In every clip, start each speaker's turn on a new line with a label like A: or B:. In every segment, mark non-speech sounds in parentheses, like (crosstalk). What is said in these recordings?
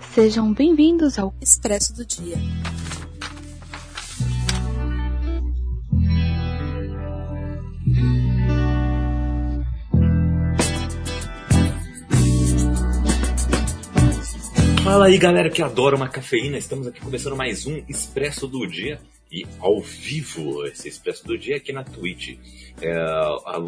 A: Sejam bem-vindos ao Expresso do Dia.
B: Fala aí galera que adora uma cafeína, estamos aqui começando mais um Expresso do Dia e ao vivo esse Expresso do Dia aqui na Twitch. É,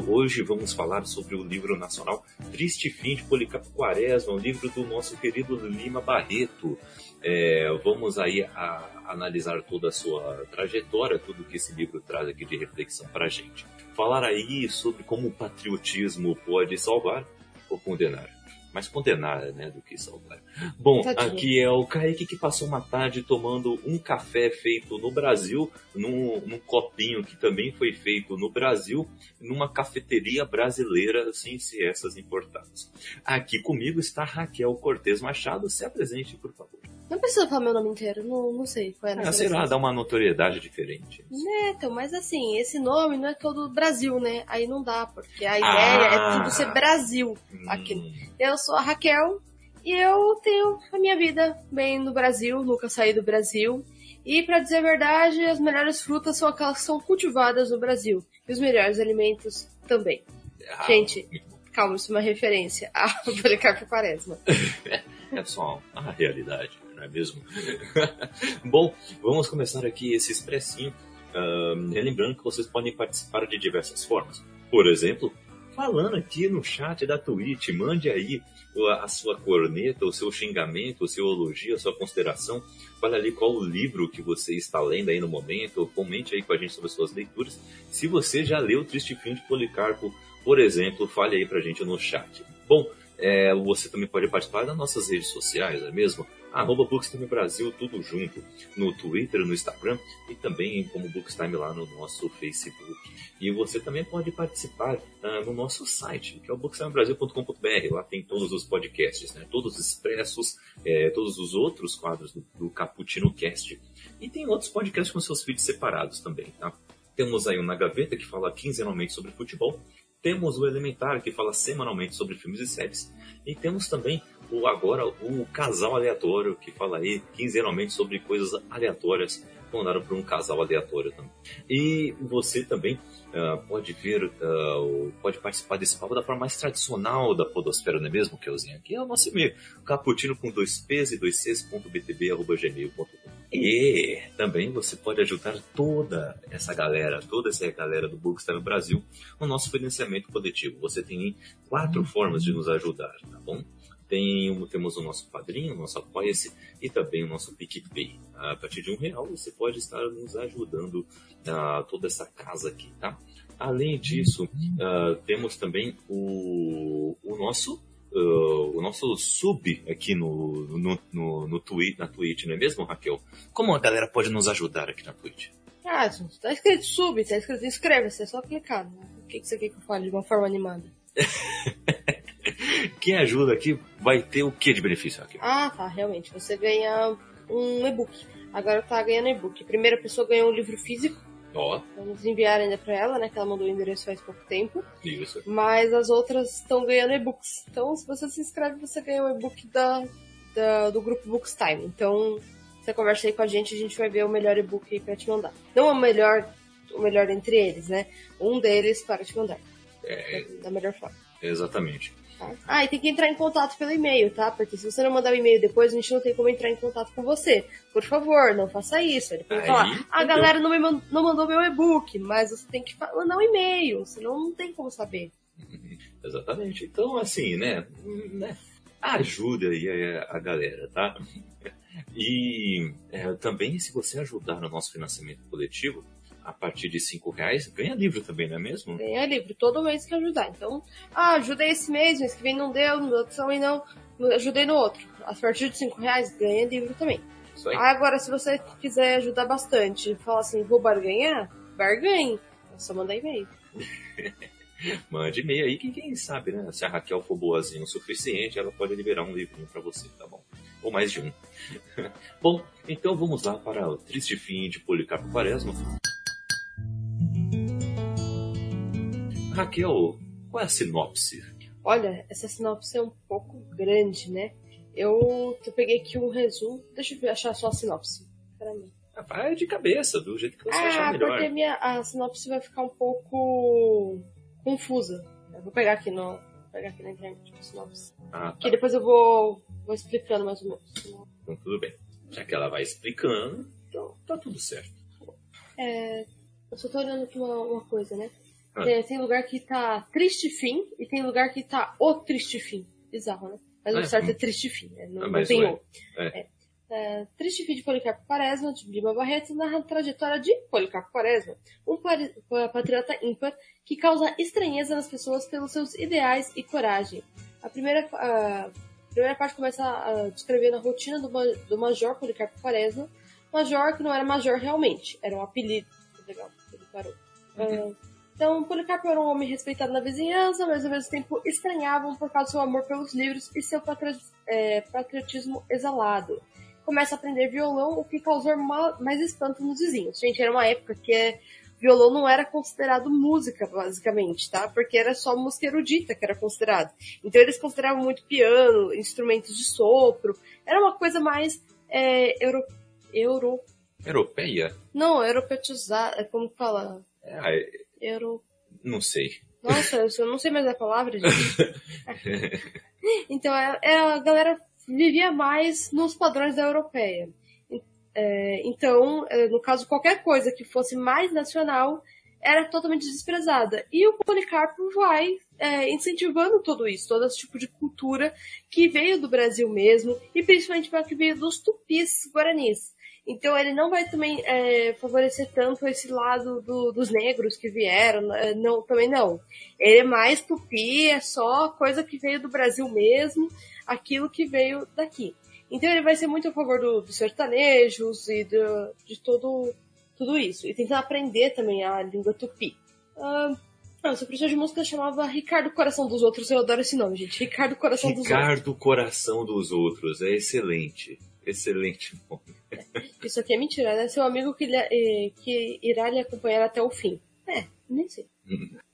B: hoje vamos falar sobre o livro nacional Triste Fim de Policarpo Quaresma, um livro do nosso querido Lima Barreto. É, vamos aí a, analisar toda a sua trajetória, tudo que esse livro traz aqui de reflexão para a gente. Falar aí sobre como o patriotismo pode salvar ou condenar mais condenar, né, do que salvar. Bom, Tadinho. aqui é o Kaique que passou uma tarde tomando um café feito no Brasil, num, num, copinho que também foi feito no Brasil, numa cafeteria brasileira, sem ser essas importadas. Aqui comigo está Raquel Cortez Machado. Se apresente, por favor.
C: Não precisa falar meu nome inteiro, não, não sei qual é
B: a ah, Sei lá, dá uma notoriedade diferente.
C: Né, então, mas assim, esse nome não é todo Brasil, né? Aí não dá, porque a ideia é ah, é tudo ser Brasil aqui. Hum. Eu sou a Raquel e eu tenho a minha vida bem no Brasil, nunca saí do Brasil. E para dizer a verdade, as melhores frutas são aquelas que são cultivadas no Brasil. E os melhores alimentos também. Ah, Gente, calma, isso é uma referência (laughs) a Policarpo Quaresma. (laughs)
B: é só a realidade não é mesmo? (laughs) Bom, vamos começar aqui esse expressinho. Uh, lembrando que vocês podem participar de diversas formas. Por exemplo, falando aqui no chat da Twitch, mande aí a sua corneta, o seu xingamento, o seu elogio, a sua consideração. Fale ali qual o livro que você está lendo aí no momento, comente aí com a gente sobre as suas leituras. Se você já leu o Triste Fim de Policarpo, por exemplo, fale aí pra gente no chat. Bom, é, você também pode participar das nossas redes sociais, é mesmo? Arroba Bookstime Brasil, tudo junto, no Twitter, no Instagram e também como Bookstime lá no nosso Facebook. E você também pode participar uh, no nosso site, que é o bookstimebrasil.com.br. Lá tem todos os podcasts, né? todos os expressos, é, todos os outros quadros do, do Cappuccino Cast. E tem outros podcasts com seus feeds separados também, tá? Temos aí o Na Gaveta, que fala quinzenalmente sobre futebol, temos o Elementar, que fala semanalmente sobre filmes e séries. E temos também o agora o Casal Aleatório, que fala aí quinzenalmente sobre coisas aleatórias mandaram para um casal aleatório também. E você também uh, pode ver, uh, pode participar desse papo da forma mais tradicional da podosfera, não é mesmo, Kelzinha? Que é o nosso e-mail, caputino com dois p's e dois c's E também você pode ajudar toda essa galera, toda essa galera do Bookstime no Brasil no nosso financiamento coletivo. Você tem quatro formas de nos ajudar, tá bom? Tem, temos o nosso padrinho, o nosso apoia-se e também o nosso PicPay. A partir de um real você pode estar nos ajudando uh, toda essa casa aqui, tá? Além disso, uh, temos também o, o nosso uh, o nosso sub aqui no, no, no, no tweet, na Twitch, não é mesmo, Raquel? Como a galera pode nos ajudar aqui na Twitch?
C: Ah, tá escrito sub, tá escrito inscreva-se, é só clicar. Né? O que, que você quer que eu fale de uma forma animada? (laughs)
B: Quem ajuda aqui vai ter o que de benefício aqui?
C: Ah, tá, realmente. Você ganha um e-book. Agora tá ganhando e-book. Primeira pessoa ganhou um livro físico
B: Ó.
C: Vamos enviar ainda para ela, né? Que ela mandou o endereço faz pouco tempo.
B: Isso.
C: Mas as outras estão ganhando e-books. Então, se você se inscreve, você ganha o e-book da, da, do grupo Books Time. Então, você conversa aí com a gente, a gente vai ver o melhor e-book aí pra te mandar. Não o melhor, o melhor entre eles, né? Um deles para te mandar. É... Da melhor forma.
B: Exatamente.
C: Ah, e tem que entrar em contato pelo e-mail, tá? Porque se você não mandar o e-mail depois, a gente não tem como entrar em contato com você. Por favor, não faça isso. Ele pode falar, a galera não, me mandou, não mandou meu e-book, mas você tem que mandar um e-mail, senão não tem como saber. (laughs)
B: Exatamente. Então, assim, né? né ajuda aí a, a galera, tá? E é, também, se você ajudar no nosso financiamento coletivo, a partir de 5 reais, ganha livro também, não é mesmo?
C: Ganha livro, todo mês que ajudar. Então, ah, ajudei esse mês, mês que vem não deu, no outro também não, ajudei no outro. A partir de 5 reais, ganha livro também. Isso aí. Agora, se você quiser ajudar bastante, falar assim, vou barganhar, barganhe. É só mandar e-mail. (laughs)
B: Mande e-mail aí que quem sabe, né? Se a Raquel for boazinha o suficiente, ela pode liberar um livrinho para você, tá bom? Ou mais de um. (laughs) bom, então vamos lá para o triste fim de Policarpo Quaresma. Raquel, qual é a sinopse?
C: Olha, essa sinopse é um pouco grande, né? Eu, eu peguei aqui um resumo. Deixa eu achar só a sinopse. Caramba.
B: Ah, vai de cabeça, do jeito que você
C: ah,
B: achar melhor.
C: porque minha, a sinopse vai ficar um pouco confusa. Eu vou pegar aqui no. Vou pegar aqui na internet a sinopse.
B: Ah, tá.
C: Que depois eu vou, vou explicando mais ou menos.
B: Então tudo bem. Já que ela vai explicando, então tá tudo certo.
C: É, eu só tô olhando aqui uma, uma coisa, né?
B: Ah.
C: Tem, tem lugar que tá triste fim e tem lugar que tá o triste fim. Bizarro, né? Mas o
B: É,
C: certo é triste fim, né? Não,
B: Ah,
C: não tem
B: ué,
C: o.
B: é.
C: É, triste fim de Policarpo Quaresma, de Lima Barreto, narra a trajetória de Policarpo Quaresma, um patriota ímpar que causa estranheza nas pessoas pelos seus ideais e coragem. A primeira, a primeira parte começa a descrever a rotina do, do Major Policarpo Quaresma, Major que não era Major realmente, era um apelido. Legal, ele parou. Ah, então, Policarpo era um homem respeitado na vizinhança, mas ao mesmo tempo estranhavam por causa do seu amor pelos livros e seu é, patriotismo exalado. Começa a aprender violão, o que causou ma- mais espanto nos vizinhos. Gente, era uma época que violão não era considerado música, basicamente, tá? Porque era só música erudita que era considerado. Então eles consideravam muito piano, instrumentos de sopro. Era uma coisa mais é, euro, euro,
B: Europeia?
C: não, europeizada, como fala?
B: É,
C: Euro,
B: não sei.
C: nossa, eu não sei mais a palavra, gente. (laughs) então, é, é, a galera vivia mais nos padrões da europeia. É, então, no caso, qualquer coisa que fosse mais nacional era totalmente desprezada. E o Policarpo vai é, incentivando tudo isso, todo esse tipo de cultura que veio do Brasil mesmo, e principalmente para que veio dos tupis guaranis. Então ele não vai também é, favorecer tanto esse lado do- dos negros que vieram, é, não, também não. Ele é mais tupi, é só coisa que veio do Brasil mesmo, aquilo que veio daqui. Então ele vai ser muito a favor do- dos sertanejos e do- de todo, tudo isso. E tentando aprender também a língua tupi. Ah, ah, o seu professor de música chamava Ricardo Coração dos Outros, eu adoro esse nome, gente. Ricardo Coração dos Outros.
B: Ricardo Coração dos Outros. É excelente. Excelente nome.
C: Isso aqui é mentira, né? Seu amigo que, lhe- que irá lhe acompanhar até o fim. É, nem sei. (laughs)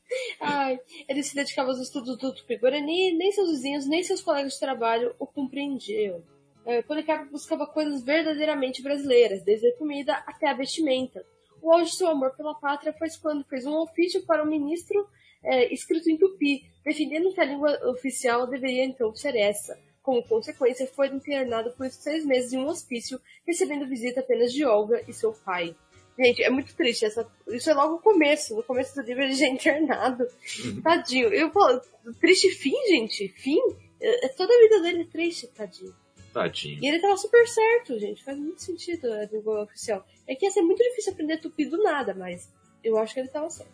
C: Ai, ele se dedicava aos estudos do Tupi-Guarani, nem seus vizinhos, nem seus colegas de trabalho o compreendiam. É, Policarpo buscava coisas verdadeiramente brasileiras, desde a comida até a vestimenta. O auge de seu amor pela pátria foi quando fez um ofício para o ministro é, escrito em tupi, defendendo que a língua oficial deveria então ser essa. Como consequência, foi internado por seis meses em um hospício, recebendo visita apenas de Olga e seu pai. Gente, é muito triste. Essa... Isso é logo o começo. No começo do livro ele já é internado. Tadinho. Eu falo, triste fim, gente? Fim? É, é toda a vida dele é triste, tadinho.
B: Tadinho.
C: E ele tava super certo, gente. Faz muito sentido a língua oficial. É que ia ser muito difícil aprender tupi do nada, mas eu acho que ele tava certo.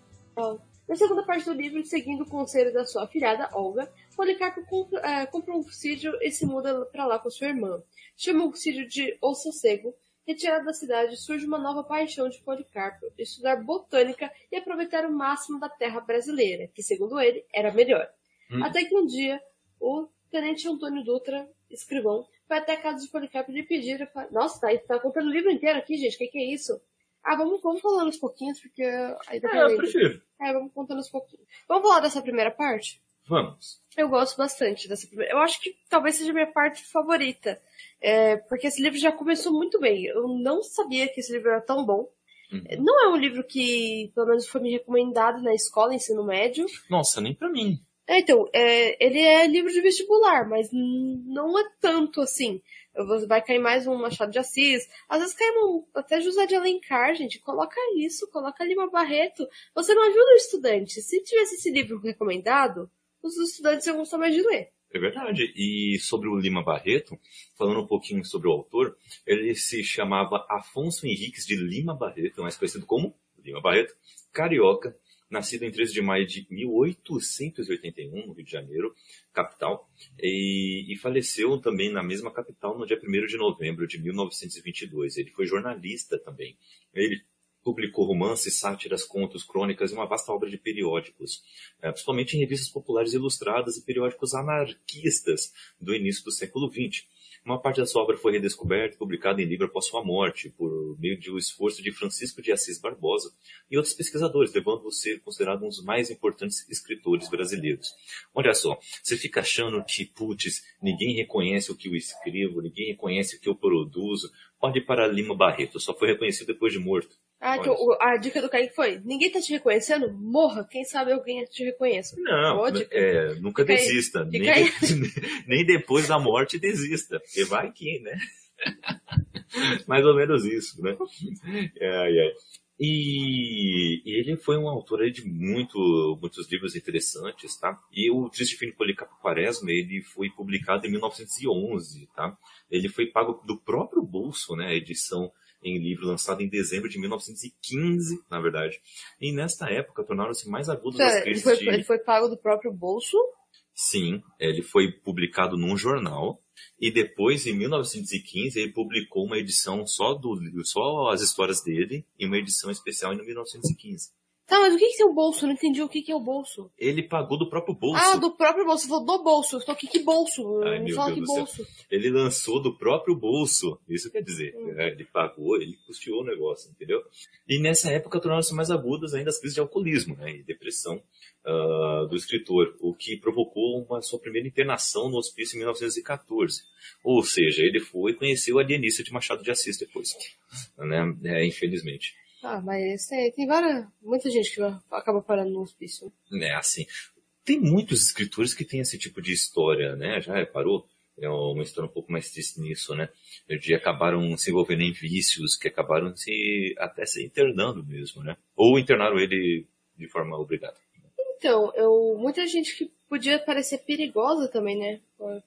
C: Na segunda parte do livro, seguindo o conselho da sua afilhada, Olga, Policarpo compra, compra um sítio e se muda pra lá com sua irmã. Chama o sítio de O Sossego. Retirado da cidade, surge uma nova paixão de Policarpo, estudar botânica e aproveitar o máximo da terra brasileira, que, segundo ele, era melhor.
B: Hum.
C: Até que um dia, o tenente Antônio Dutra, escrivão, vai até a casa de Policarpo e lhe pedir... Nossa, tá, tá contando o livro inteiro aqui, gente, o que, que é isso? Ah, vamos, vamos falando aos pouquinhos, porque aí dá
B: É, eu prefiro.
C: É, vamos contando aos pouquinhos. Vamos falar dessa primeira parte?
B: Vamos.
C: Eu gosto bastante dessa primeira. Eu acho que talvez seja a minha parte favorita. É, porque esse livro já começou muito bem. Eu não sabia que esse livro era tão bom.
B: Uhum.
C: Não é um livro que, pelo menos, foi me recomendado na escola, ensino médio.
B: Nossa, nem pra mim.
C: É, então, é, ele é livro de vestibular, mas não é tanto assim. Vai cair mais um Machado de Assis. Às vezes cai um, até José de Alencar, gente. Coloca isso, coloca Lima Barreto. Você não ajuda o estudante. Se tivesse esse livro recomendado, os estudantes iam gostar mais de ler.
B: É verdade. E sobre o Lima Barreto, falando um pouquinho sobre o autor, ele se chamava Afonso Henriques de Lima Barreto, mais conhecido como Lima Barreto, carioca, nascido em 13 de maio de 1881, no Rio de Janeiro, capital, e, e faleceu também na mesma capital no dia 1 de novembro de 1922. Ele foi jornalista também. Ele publicou romances, sátiras, contos, crônicas e uma vasta obra de periódicos, eh, principalmente em revistas populares ilustradas e periódicos anarquistas do início do século XX. Uma parte da sua obra foi redescoberta e publicada em livro após sua morte, por meio do esforço de Francisco de Assis Barbosa e outros pesquisadores, levando-o a ser considerado um dos mais importantes escritores brasileiros. Olha só, você fica achando que, putz, ninguém reconhece o que eu escrevo, ninguém reconhece o que eu produzo. Pode ir para Lima Barreto, só foi reconhecido depois de morto.
C: Ah, a dica do Kaique foi: ninguém tá te reconhecendo? Morra, quem sabe alguém te reconheça.
B: Não, é, nunca Fica desista. (laughs) Nem, nem, depois da morte desista. Porque vai que, né? (laughs) Mais ou menos isso, né? Ai, ai. E, e, ele foi um autor de muito, muitos livros interessantes, tá? E o Triste Fim de Policarpo Quaresma, ele foi publicado em 1911, tá? Ele foi pago do próprio bolso, né? A edição em livro lançado em dezembro de 1915, na verdade. E nesta época tornaram-se mais agudas as crises
C: ele foi,
B: de...
C: ele foi pago do próprio bolso?
B: Sim, ele foi publicado num jornal e depois, em 1915, ele publicou uma edição só do só as histórias dele e uma edição especial em 1915.
C: Tá, mas o que, que é o bolso? Eu não entendi o que, que é o bolso.
B: Ele pagou do próprio bolso.
C: Ah, do próprio bolso. Falou do bolso. Eu tô aqui, que bolso?
B: Ai, não fala que bolso. Céu. Ele lançou do próprio bolso. Isso quer dizer. Hum. Né? Ele pagou, ele custeou o negócio, entendeu? E nessa época tornaram-se mais agudas ainda as crises de alcoolismo né? e depressão uh, do escritor, o que provocou uma sua primeira internação no hospício em 1914. Ou seja, ele foi e conheceu a alienista de Machado de Assis depois. Né? É, infelizmente.
C: Ah, mas tem, tem várias, muita gente que acaba parando no hospício.
B: É, assim, tem muitos escritores que têm esse tipo de história, né? Já reparou? É uma história um pouco mais triste nisso, né? De acabaram se envolvendo em vícios, que acabaram se até se internando mesmo, né? Ou internaram ele de forma obrigada.
C: Então, eu, muita gente que podia parecer perigosa também, né?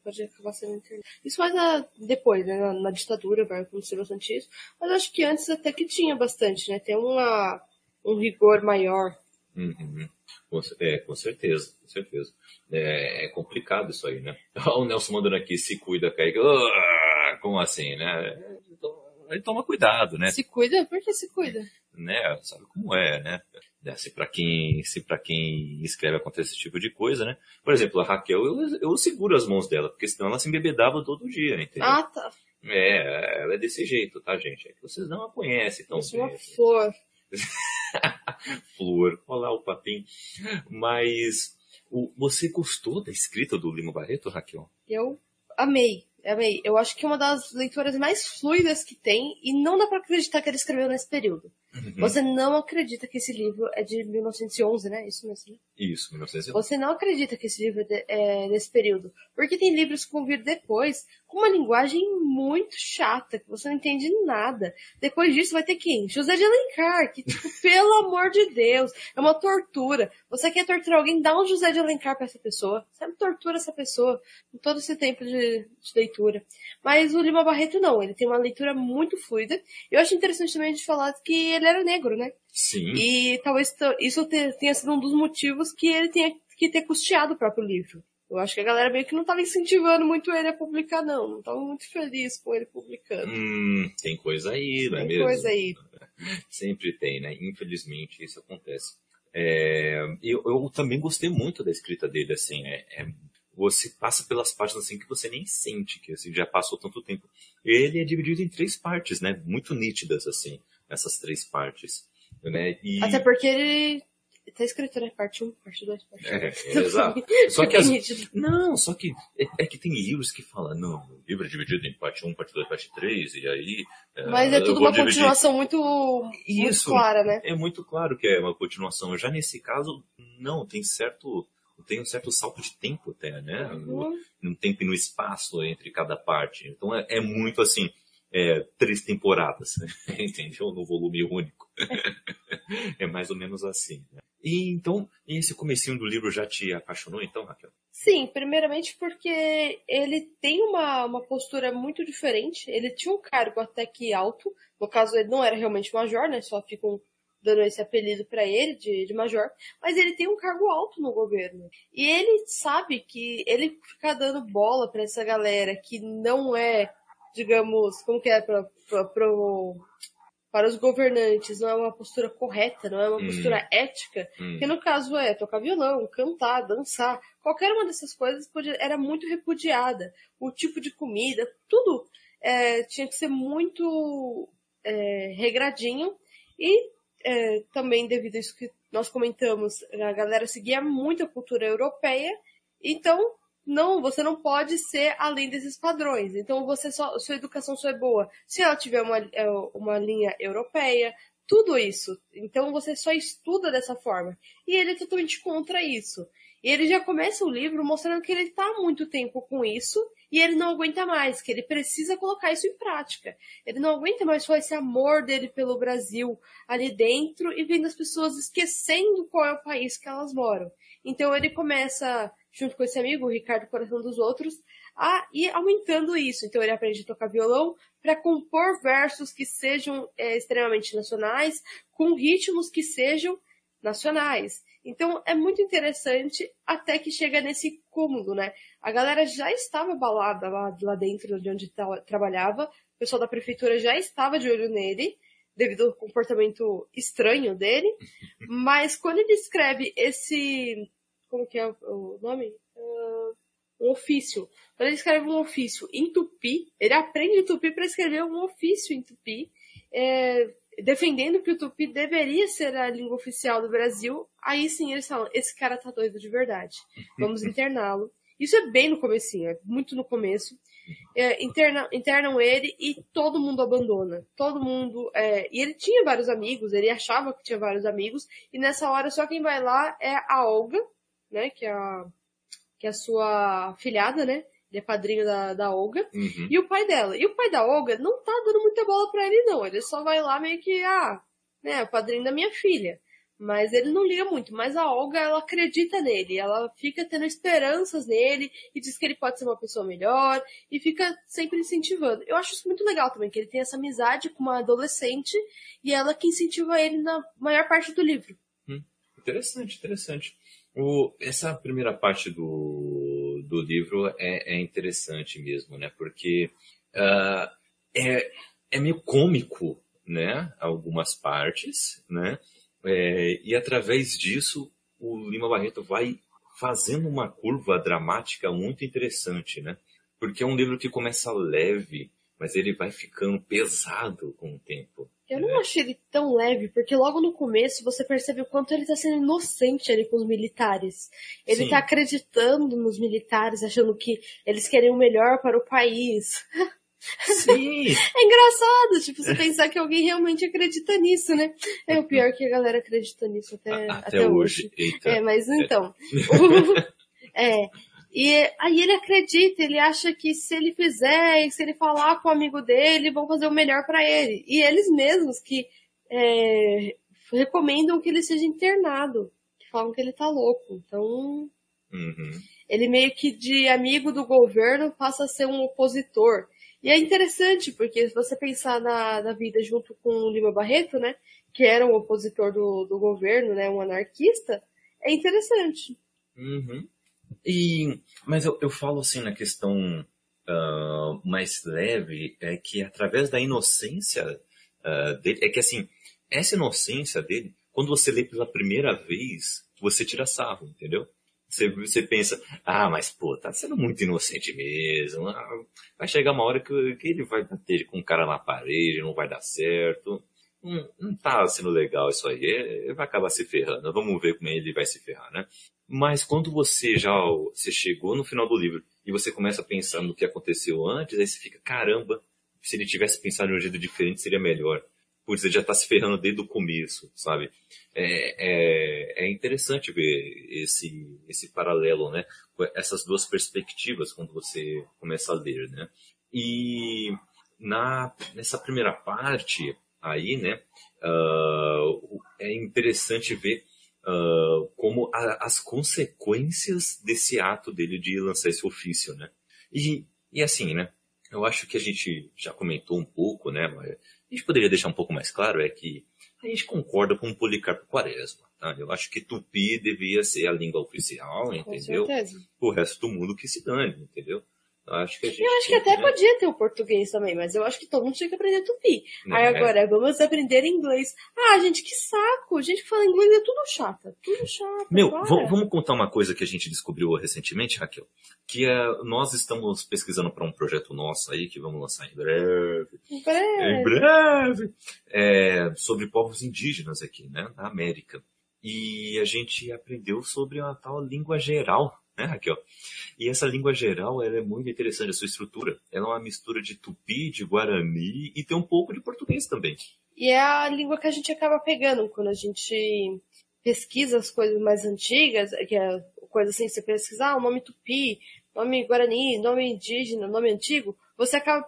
C: Pode acabar sendo internada. Isso mais na, depois, né? Na, na, ditadura vai acontecer bastante isso. Mas acho que antes até que tinha bastante, né? Tem uma, um rigor maior.
B: Uhum. É, com certeza, com certeza. É, é complicado isso aí, né? (laughs) o Nelson mandando aqui, se cuida, Kaique. Uh, como assim, né? Ele toma cuidado, né?
C: Se cuida? Por que se cuida?
B: Né? Sabe como é, né? Né, se para quem se para quem escreve acontece esse tipo de coisa, né? Por exemplo, a Raquel, eu, eu seguro as mãos dela, porque senão ela se embebedava todo dia, entendeu?
C: Ah, tá.
B: É, ela é desse jeito, tá, gente? É que vocês não a conhecem tão
C: bem. Uma flor. (laughs)
B: flor, olha lá o papinho. Mas o, você gostou da escrita do Lima Barreto, Raquel?
C: Eu amei. Amei. Eu acho que é uma das leituras mais fluidas que tem e não dá para acreditar que ele escreveu nesse período. Uhum. Você não acredita que esse livro é de 1911, né? Isso mesmo, né?
B: Isso, 1911.
C: Você não acredita que esse livro é, é desse período. Porque tem livros que vão vir depois com uma linguagem muito chata, que você não entende nada. Depois disso vai ter quem? José de Alencar, que, tipo, (laughs) pelo amor de Deus, é uma tortura. Você quer torturar alguém, dá um José de Alencar pra essa pessoa. Sabe, tortura essa pessoa em todo esse tempo de, de leitura. Mas o Lima Barreto não, ele tem uma leitura muito fluida. Eu acho interessante também a gente falar que ele era negro, né?
B: Sim.
C: E talvez isso tenha sido um dos motivos que ele tenha que ter custeado o próprio livro. Eu acho que a galera meio que não tava incentivando muito ele a publicar, não. Não tava muito feliz com ele publicando.
B: Hum, tem coisa aí, não é
C: tem
B: mesmo?
C: Tem coisa aí. (laughs)
B: Sempre tem, né? Infelizmente isso acontece. É, eu, eu, também gostei muito da escrita dele, assim, é, é, você passa pelas páginas assim que você nem sente que assim, já passou tanto tempo. Ele é dividido em três partes, né? Muito nítidas, assim, essas três partes. Né?
C: E... Até porque ele Tá escrito, né? Parte 1, parte 2, parte 3.
B: É, é, exato. (laughs) Só que as... Não, só que é, é, que tem livros que falam, não, o livro é dividido em parte 1, parte 2, parte 3, e aí.
C: É, Mas é tudo uma dividir... continuação muito, Isso, muito clara, né?
B: É muito claro que é uma continuação. Já nesse caso, não, tem certo. Tem um certo salto de tempo até, né? Uhum. No, no tempo e no espaço entre cada parte. Então é, é muito assim três temporadas, (laughs) entendeu? No volume único. (laughs) é mais ou menos assim. Né? E então, esse comecinho do livro já te apaixonou, então, Raquel?
C: Sim, primeiramente porque ele tem uma, uma postura muito diferente. Ele tinha um cargo até que alto. No caso, ele não era realmente major, né? Só ficam dando esse apelido para ele de, de major. Mas ele tem um cargo alto no governo. E ele sabe que ele ficar dando bola para essa galera que não é digamos, como que é pro, pro, pro para os governantes não é uma postura correta, não é uma
B: Hum.
C: postura ética,
B: Hum.
C: que no caso é tocar violão, cantar, dançar, qualquer uma dessas coisas podia- era muito repudiada. O tipo de comida, tudo é, tinha que ser muito é, regradinho e é, também devido a isso que nós comentamos, a galera seguia muito a cultura europeia, então não, você não pode ser além desses padrões. Então você só, sua educação só é boa se ela tiver uma, é, uma linha europeia, tudo isso. Então você só estuda dessa forma. E ele é totalmente contra isso. E ele já começa o livro mostrando que ele está há muito tempo com isso e ele não aguenta mais, que ele precisa colocar isso em prática. Ele não aguenta mais só esse amor dele pelo Brasil ali dentro e vendo as pessoas esquecendo qual é o país que elas moram. Então ele começa, junto com esse amigo, o Ricardo Coração dos Outros, a ir aumentando isso. Então ele aprende a tocar violão para compor versos que sejam é, extremamente nacionais, com ritmos que sejam nacionais. Então é muito interessante até que chega nesse cúmulo, né? A galera já estava abalada lá, lá dentro de onde tra- trabalhava, o pessoal da prefeitura já estava de olho nele, devido ao comportamento estranho dele, (laughs) mas quando ele escreve esse. Como que é o- nome? Ah, um ofício. Quando ele escreve um ofício em tupi, ele aprende tupi para escrever um ofício em tupi, é, defendendo que o tupi deveria ser a língua oficial do Brasil. Aí sim eles falam: esse cara tá doido de verdade. Vamos interná-lo. Isso é bem no comecinho, é muito no começo. É, interna- internam ele e todo mundo abandona. Todo mundo. é, e ele tinha vários amigos, ele achava que tinha vários amigos, e nessa hora só quem vai lá é a Olga, né? Que é a, que é a sua filhada, né? Ele é padrinho da, da Olga.
B: Uhum.
C: E o pai dela. E o pai da Olga não tá dando muita bola pra ele, não. Ele só vai lá meio que, ah, né, o padrinho da minha filha. Mas ele não liga muito. Mas a Olga, ela acredita nele. Ela fica tendo esperanças nele e diz que ele pode ser uma pessoa melhor e fica sempre incentivando. Eu acho isso muito legal também, que ele tem essa amizade com uma adolescente e ela que incentiva ele na maior parte do livro.
B: Interessante, interessante. O, essa primeira parte do, do livro é, é interessante mesmo, né? Porque ah, é, é meio cômico, né? Algumas partes, né? É, e através disso, o Lima Barreto vai fazendo uma curva dramática muito interessante, né? Porque é um livro que começa leve, mas ele vai ficando pesado com o tempo.
C: Eu não achei ele tão leve, porque logo no começo você percebe o quanto ele tá sendo inocente ali com os militares. Ele
B: Sim.
C: tá acreditando nos militares, achando que eles querem o melhor para o país.
B: Sim! (laughs)
C: É engraçado, tipo, você pensar que alguém realmente acredita nisso, né? É o pior que a galera acredita nisso até,
B: A-
C: até,
B: até
C: hoje.
B: hoje.
C: É, mas então. (laughs) (laughs) é. E aí ele acredita, ele acha que se ele fizer, e se ele falar com o amigo dele, vão fazer o melhor pra ele. E eles mesmos que é, recomendam que ele seja internado. Que falam que ele tá louco. Então,
B: Uhum.
C: ele meio que de amigo do governo passa a ser um opositor. E é interessante, porque se você pensar na, na vida junto com o Lima Barreto, né, que era um opositor do, do governo, né, um anarquista, é interessante.
B: Uhum. E, mas eu, eu falo assim na questão ah, mais leve, é que através da inocência ah, dele, é que assim, essa inocência dele, quando você lê pela primeira vez, você tira sarro, entendeu? Você, você pensa, ah, mas pô, tá sendo muito inocente mesmo. ah, vai chegar uma hora que, que ele vai bater com o cara na parede, não vai dar certo. Não, não tá sendo legal isso aí. Ele vai acabar se ferrando. Vamos ver como ele vai se ferrar, né? Mas quando você já você chegou no final do livro e você começa a pensar no que aconteceu antes, aí você fica, caramba, se ele tivesse pensado de um jeito diferente seria melhor. Putz, ele já tá se ferrando desde o começo, sabe? É, é, é interessante ver esse, esse paralelo, né? Essas duas perspectivas quando você começa a ler, né? E na, nessa primeira parte aí, né? ah, é interessante ver ah, como a- as consequências desse ato dele de lançar esse ofício, né? E, e assim, né? Eu acho que a gente já comentou um pouco, né? Mas a gente poderia deixar um pouco mais claro é que a gente concorda com o Policarpo Quaresma, tá? Eu acho que Tupi devia ser a língua oficial,
C: Com
B: entendeu?
C: certeza.
B: O resto do mundo que se dane, entendeu? Acho que a gente
C: Eu acho que até
B: né?
C: podia ter o português também, mas eu acho que todo mundo tinha que aprender tupi. Aí
B: É.
C: agora, vamos aprender inglês. Ah, gente, que saco! Gente que fala inglês é tudo chata. Tudo chato.
B: Meu, vamos contar uma coisa que a gente descobriu recentemente, Raquel. Que é, nós estamos pesquisando para um projeto nosso aí, que vamos lançar em breve. Em
C: Breve.
B: breve. É, sobre povos indígenas aqui, né? Da América. E a gente aprendeu sobre a tal língua geral, né, Raquel? E essa língua geral, ela é muito interessante, a sua estrutura. Ela é uma mistura de tupi, de guarani e tem um pouco de português também.
C: E é a língua que a gente acaba pegando quando a gente pesquisa as coisas mais antigas, que é coisa assim, você pesquisar o nome tupi, nome guarani, nome indígena, nome antigo, você acaba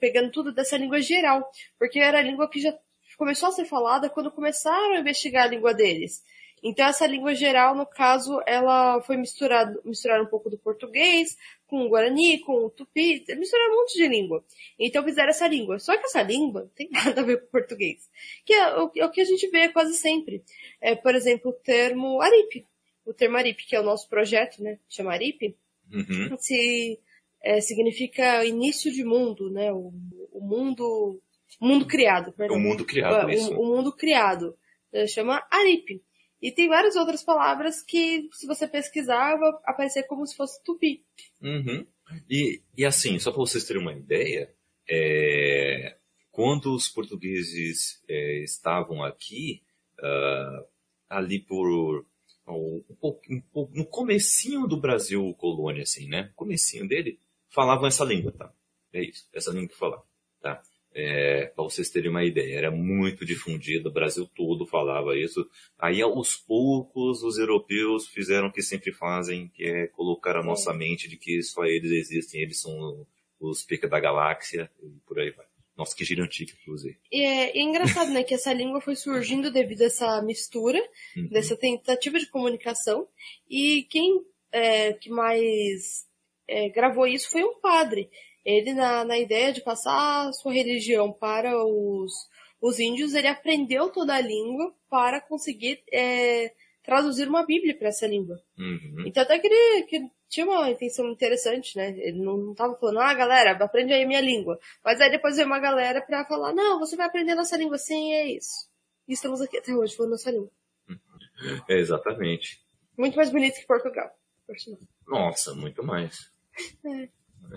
C: pegando tudo dessa língua geral, porque era a língua que já começou a ser falada quando começaram a investigar a língua deles. Então essa língua geral, no caso, ela foi misturada, misturar um pouco do português com o guarani, com o tupi, misturaram um monte de língua. Então fizeram essa língua. Só que essa língua tem (laughs) nada a ver com o português. Que é o, é o que a gente vê quase sempre. É, por exemplo, o termo Aripe. O termo Aripe, que é o nosso projeto, né? Chama Aripe.
B: Uhum.
C: Se, é, significa início de mundo, né? O, o mundo, o mundo criado,
B: É
C: perdão.
B: o mundo criado,
C: Ah,
B: isso.
C: o, o mundo criado. Chama Aripe. E tem várias outras palavras que, se você pesquisar, vai aparecer como se fosse tupi.
B: Uhum. E, e assim, só para vocês terem uma ideia, é, quando os portugueses é, estavam aqui, ah, ali por um um no comecinho do Brasil colônia, assim, né? Comecinho dele, falavam essa língua, tá? É isso, essa língua que falavam, tá? É, para vocês terem uma ideia, era muito difundida, o Brasil todo falava isso. Aí, aos poucos, os europeus fizeram o que sempre fazem, que é colocar a nossa mente de que só eles existem, eles são os pica da galáxia, e por aí vai. Nossa, que gigantica, inclusive.
C: E é, é engraçado, né, que essa língua foi surgindo devido a essa mistura,
B: Uhum.
C: dessa tentativa de comunicação, e quem é, que mais é, gravou isso foi um padre. Ele, na, na ideia de passar a sua religião para os, os índios, ele aprendeu toda a língua para conseguir é, traduzir uma Bíblia para essa língua.
B: Uhum.
C: Então até que ele, que tinha uma intenção interessante, né? Ele não, não tava falando, ah, galera, aprende aí a minha língua. Mas aí depois veio uma galera pra falar, não, você vai aprender a nossa língua, sim, é isso. E estamos aqui até hoje falando nossa língua.
B: É, exatamente.
C: Muito mais bonito que Portugal.
B: Nossa, muito mais.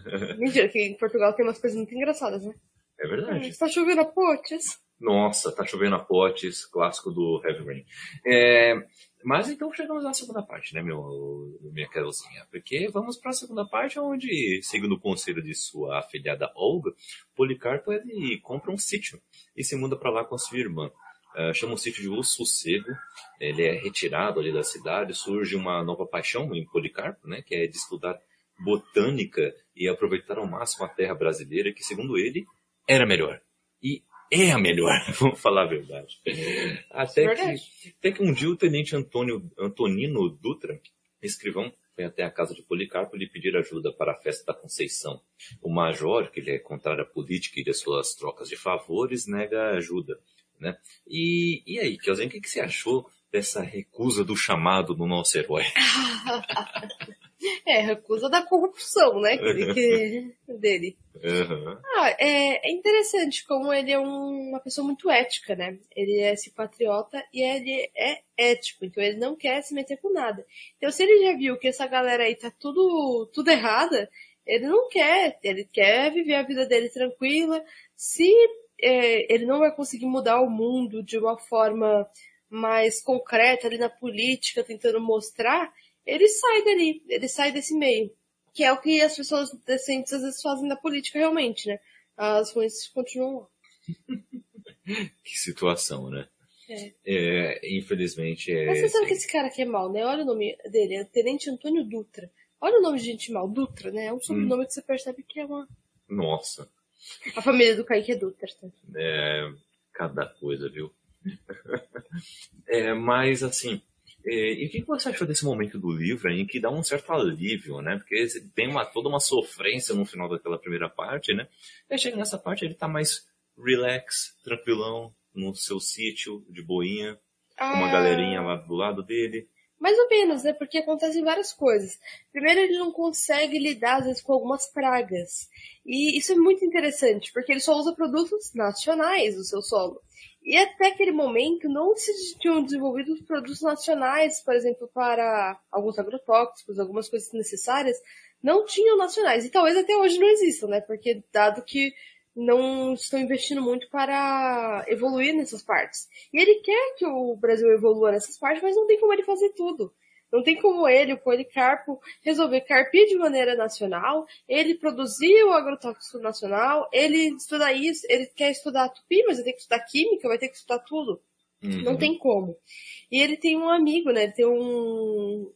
B: (laughs)
C: Mentira, que em Portugal tem umas coisas muito engraçadas, né?
B: É verdade.
C: Está chovendo a potes.
B: Nossa, tá chovendo a potes, clássico do Heavy Rain. É, mas então chegamos na segunda parte, né, meu, minha Carolzinha? Porque vamos para a segunda parte, onde, segundo o conselho de sua afilhada Olga, Policarpo ele compra um sítio e se muda para lá com a sua irmã. Ah, chama o sítio de O Sossego, ele é retirado ali da cidade, surge uma nova paixão em Policarpo, né, que é de estudar botânica e aproveitar ao máximo a terra brasileira, que segundo ele era melhor. E é a melhor, (laughs) vamos falar a verdade. Até
C: Verdade.
B: que, até que um dia o tenente Antônio, Antonino Dutra, escrivão, foi até a casa de Policarpo lhe pedir ajuda para a festa da Conceição. O major, que ele é contrário à política e às suas trocas de favores, nega ajuda. Né? E, e aí, Kelsen, o que, que você achou dessa recusa do chamado do nosso herói? (laughs) (laughs)
C: É, recusa da corrupção, né? Que, que- (laughs) dele.
B: Aham.
C: Ah, é, é interessante como ele é um- uma pessoa muito ética, né? Ele é esse patriota e ele é ético, então ele não quer se meter com nada. Então se ele já viu que essa galera aí tá tudo, tudo errada, ele não quer, ele quer viver a vida dele tranquila. Se é, ele não vai conseguir mudar o mundo de uma forma mais concreta ali na política, tentando mostrar, ele sai dali, ele sai desse meio. Que é o que as pessoas decentes às vezes fazem na política realmente, né? As ruins continuam lá. (laughs)
B: Que situação, né?
C: É.
B: É, infelizmente é.
C: Mas você sabe
B: assim.
C: que esse cara aqui é mal, né? Olha o nome dele, é Tenente Antônio Dutra. Olha o nome de gente mal, Dutra, né? É um sobrenome que você percebe que é uma.
B: Nossa,
C: A família do Kaique é Dutra, tá?
B: é, cada coisa, viu? (laughs) é, mas assim, e o que você achou desse momento do livro em que dá um certo alívio, né? Porque tem uma, toda uma sofrência no final daquela primeira parte, né? Aí chega nessa parte ele tá mais relax, tranquilão, no seu sítio de boinha, com uma
C: Ah,
B: galerinha lá do lado dele.
C: Mais ou menos, né? Porque acontecem várias coisas. Primeiro, ele não consegue lidar, às vezes, com algumas pragas. E isso é muito interessante, porque ele só usa produtos nacionais do seu solo. E até aquele momento não se tinham desenvolvido produtos nacionais, por exemplo, para alguns agrotóxicos, algumas coisas necessárias, não tinham nacionais. E talvez até hoje não existam, né? Porque dado que não estão investindo muito para evoluir nessas partes. E ele quer que o Brasil evolua nessas partes, mas não tem como ele fazer tudo. Não tem como ele, o Policarpo, resolver carpir de maneira nacional, ele produzir o agrotóxico nacional, ele estudar isso, ele quer estudar tupi, mas ele tem que estudar química, vai ter que estudar tudo. Uhum. Não tem como. E ele tem um amigo, né? Ele tem um,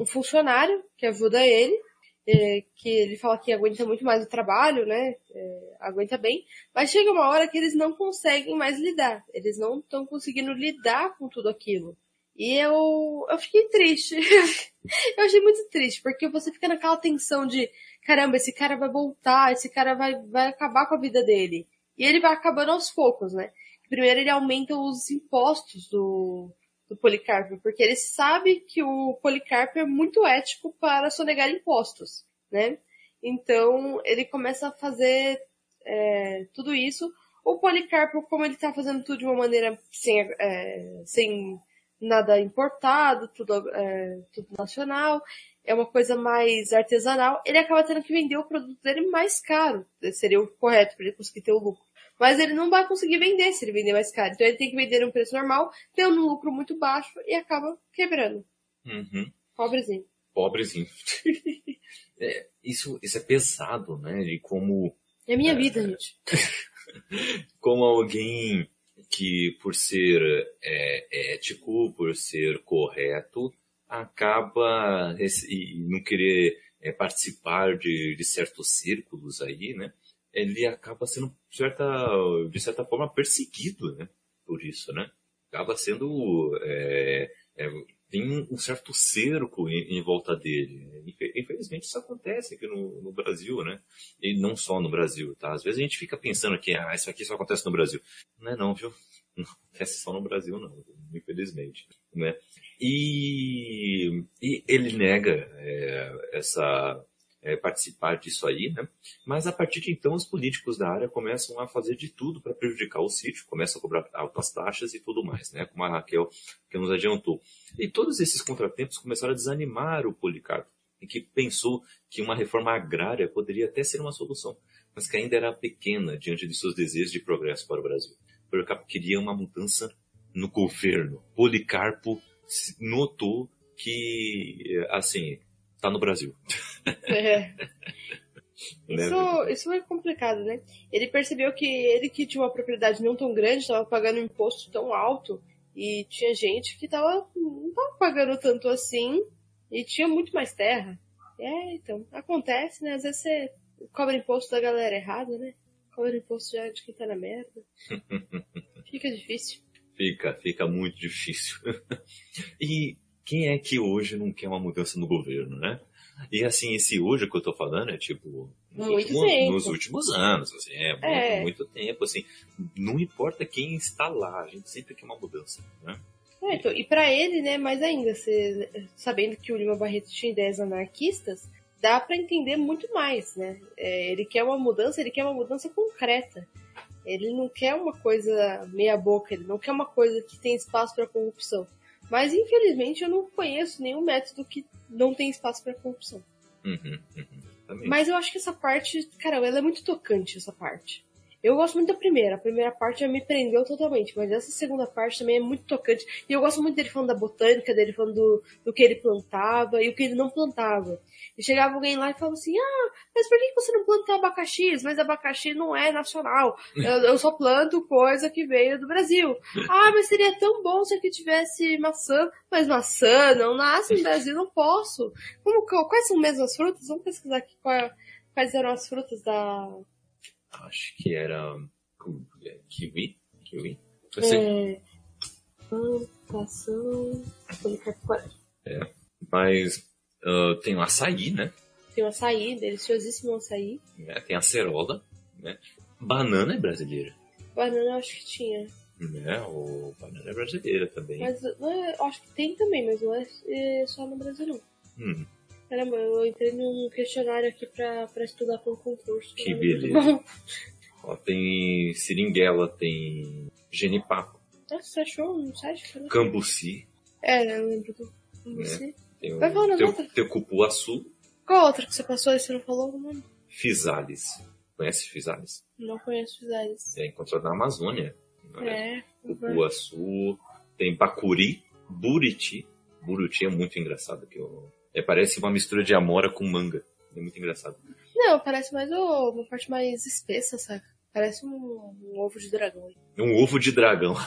C: um funcionário que ajuda ele, é, que ele fala que aguenta muito mais o trabalho, né? É, aguenta bem, mas chega uma hora que eles não conseguem mais lidar. Eles não estão conseguindo lidar com tudo aquilo. E eu, eu fiquei triste. (laughs) eu achei muito triste, porque você fica naquela tensão de, caramba, esse cara vai voltar, esse cara vai, vai acabar com a vida dele. E ele vai acabando aos poucos, né? Primeiro ele aumenta os impostos do, do Policarpo, porque ele sabe que o Policarpo é muito ético para sonegar impostos, né? Então ele começa a fazer é, tudo isso. O Policarpo, como ele está fazendo tudo de uma maneira sem, é, sem nada importado, tudo, é, tudo nacional, é uma coisa mais artesanal, ele acaba tendo que vender o produto dele mais caro. Seria o correto para ele conseguir ter o lucro. Mas ele não vai conseguir vender se ele vender mais caro. Então ele tem que vender um preço normal, tendo um lucro muito baixo e acaba quebrando.
B: Uhum.
C: Pobrezinho.
B: Pobrezinho. (laughs) é, isso, isso é pesado, né? De como.
C: É minha é, vida, gente. (laughs)
B: como alguém que, por ser é, ético, por ser correto, acaba e não querer é, participar de, de certos círculos aí, né? ele acaba sendo, certa, de certa forma, perseguido, né? Por isso, né? Acaba sendo, é, é, tem um certo cerco em, em, volta dele. Infelizmente isso acontece aqui no, no, Brasil, né? E não só no Brasil, tá? Às vezes a gente fica pensando que, ah, isso aqui só acontece no Brasil. Não é não, viu? (laughs) Não acontece só no Brasil, não, infelizmente, né? E, e ele nega é, essa é, participar disso aí, né? Mas a partir de então os políticos da área começam a fazer de tudo para prejudicar o sítio, começam a cobrar altas taxas e tudo mais, né? Como a Raquel que nos adiantou. E todos esses contratempos começaram a desanimar o Policarpo, que pensou que uma reforma agrária poderia até ser uma solução, mas que ainda era pequena diante de seus desejos de progresso para o Brasil. Policarpo queria uma mudança no governo. Policarpo notou que, assim, tá no Brasil.
C: É. (laughs) Isso, isso foi complicado, né? Ele percebeu que ele que tinha uma propriedade não tão grande, estava pagando um imposto tão alto, e tinha gente que tava, não estava pagando tanto assim, e tinha muito mais terra. É, então, acontece, né? Às vezes você cobra imposto da galera errada, né? Cobra imposto já de quem tá na merda. (laughs) fica difícil.
B: Fica, fica muito difícil. (laughs) e quem é que hoje não quer uma mudança no governo, né? E assim, esse hoje que eu tô falando é tipo. Nos, últimos, nos últimos, anos, assim, é, Muito, é. muito tempo, assim. Não importa quem está lá, a gente sempre quer uma mudança, né?
C: É, então, e para ele, né, mais ainda, você, sabendo que o Lima Barreto tinha ideias anarquistas, dá para entender muito mais, né? É, ele quer uma mudança, ele quer uma mudança concreta. Ele não quer uma coisa meia boca, ele não quer uma coisa que tem espaço para corrupção. Mas infelizmente eu não conheço nenhum método que não tem espaço para corrupção.
B: Uhum, uhum,
C: Mas eu acho que essa parte, cara, ela é muito tocante, essa parte. Eu gosto muito da primeira. A primeira parte já me prendeu totalmente, mas essa segunda parte também é muito tocante. E eu gosto muito dele falando da botânica, dele falando do, do que ele plantava e o que ele não plantava. E chegava alguém lá e falava assim: Ah, mas por que você não planta abacaxi? Mas abacaxi não é nacional. Eu, eu só planto coisa que veio do Brasil. (laughs) Ah, mas seria tão bom se aqui tivesse maçã. Mas maçã não nasce no Brasil, não posso. Como, quais são mesmo as frutas? Vamos pesquisar aqui qual, quais eram as frutas da.
B: Acho que era. É, kiwi? Kiwi?
C: É. Plantação.
B: É. Mas Uh, tem o açaí, né?
C: Tem o açaí, deliciosíssimo açaí.
B: É, tem a cerola, né? Banana é brasileira.
C: Banana eu acho que tinha.
B: Né? O banana é brasileira também.
C: Mas não é, eu acho que tem também, mas não é, é só no Brasil não.
B: Hum,
C: Caramba, eu entrei num questionário aqui pra, pra estudar para um concurso.
B: Que
C: né?
B: beleza. ó, tem seringuela, tem genipapo,
C: Nossa, você achou um site? Cara?
B: cambuci,
C: É, eu lembro do. Não
B: É. o
C: Vai falando,
B: teu,
C: outra.
B: teu cupuaçu,
C: Qual outra que você passou e você não falou o nome?
B: fisales. Conhece fisales?
C: Não conheço os Ares.
B: É encontrado na Amazônia. né?
C: É.
B: Cupuaçu, tem bacuri, buriti. Buriti é muito engraçado. Que eu... é, parece uma mistura de amora com manga. É muito engraçado.
C: Não, parece mais uma parte mais espessa, saca? Parece um, um ovo de dragão. aí.
B: Um ovo de dragão. (laughs)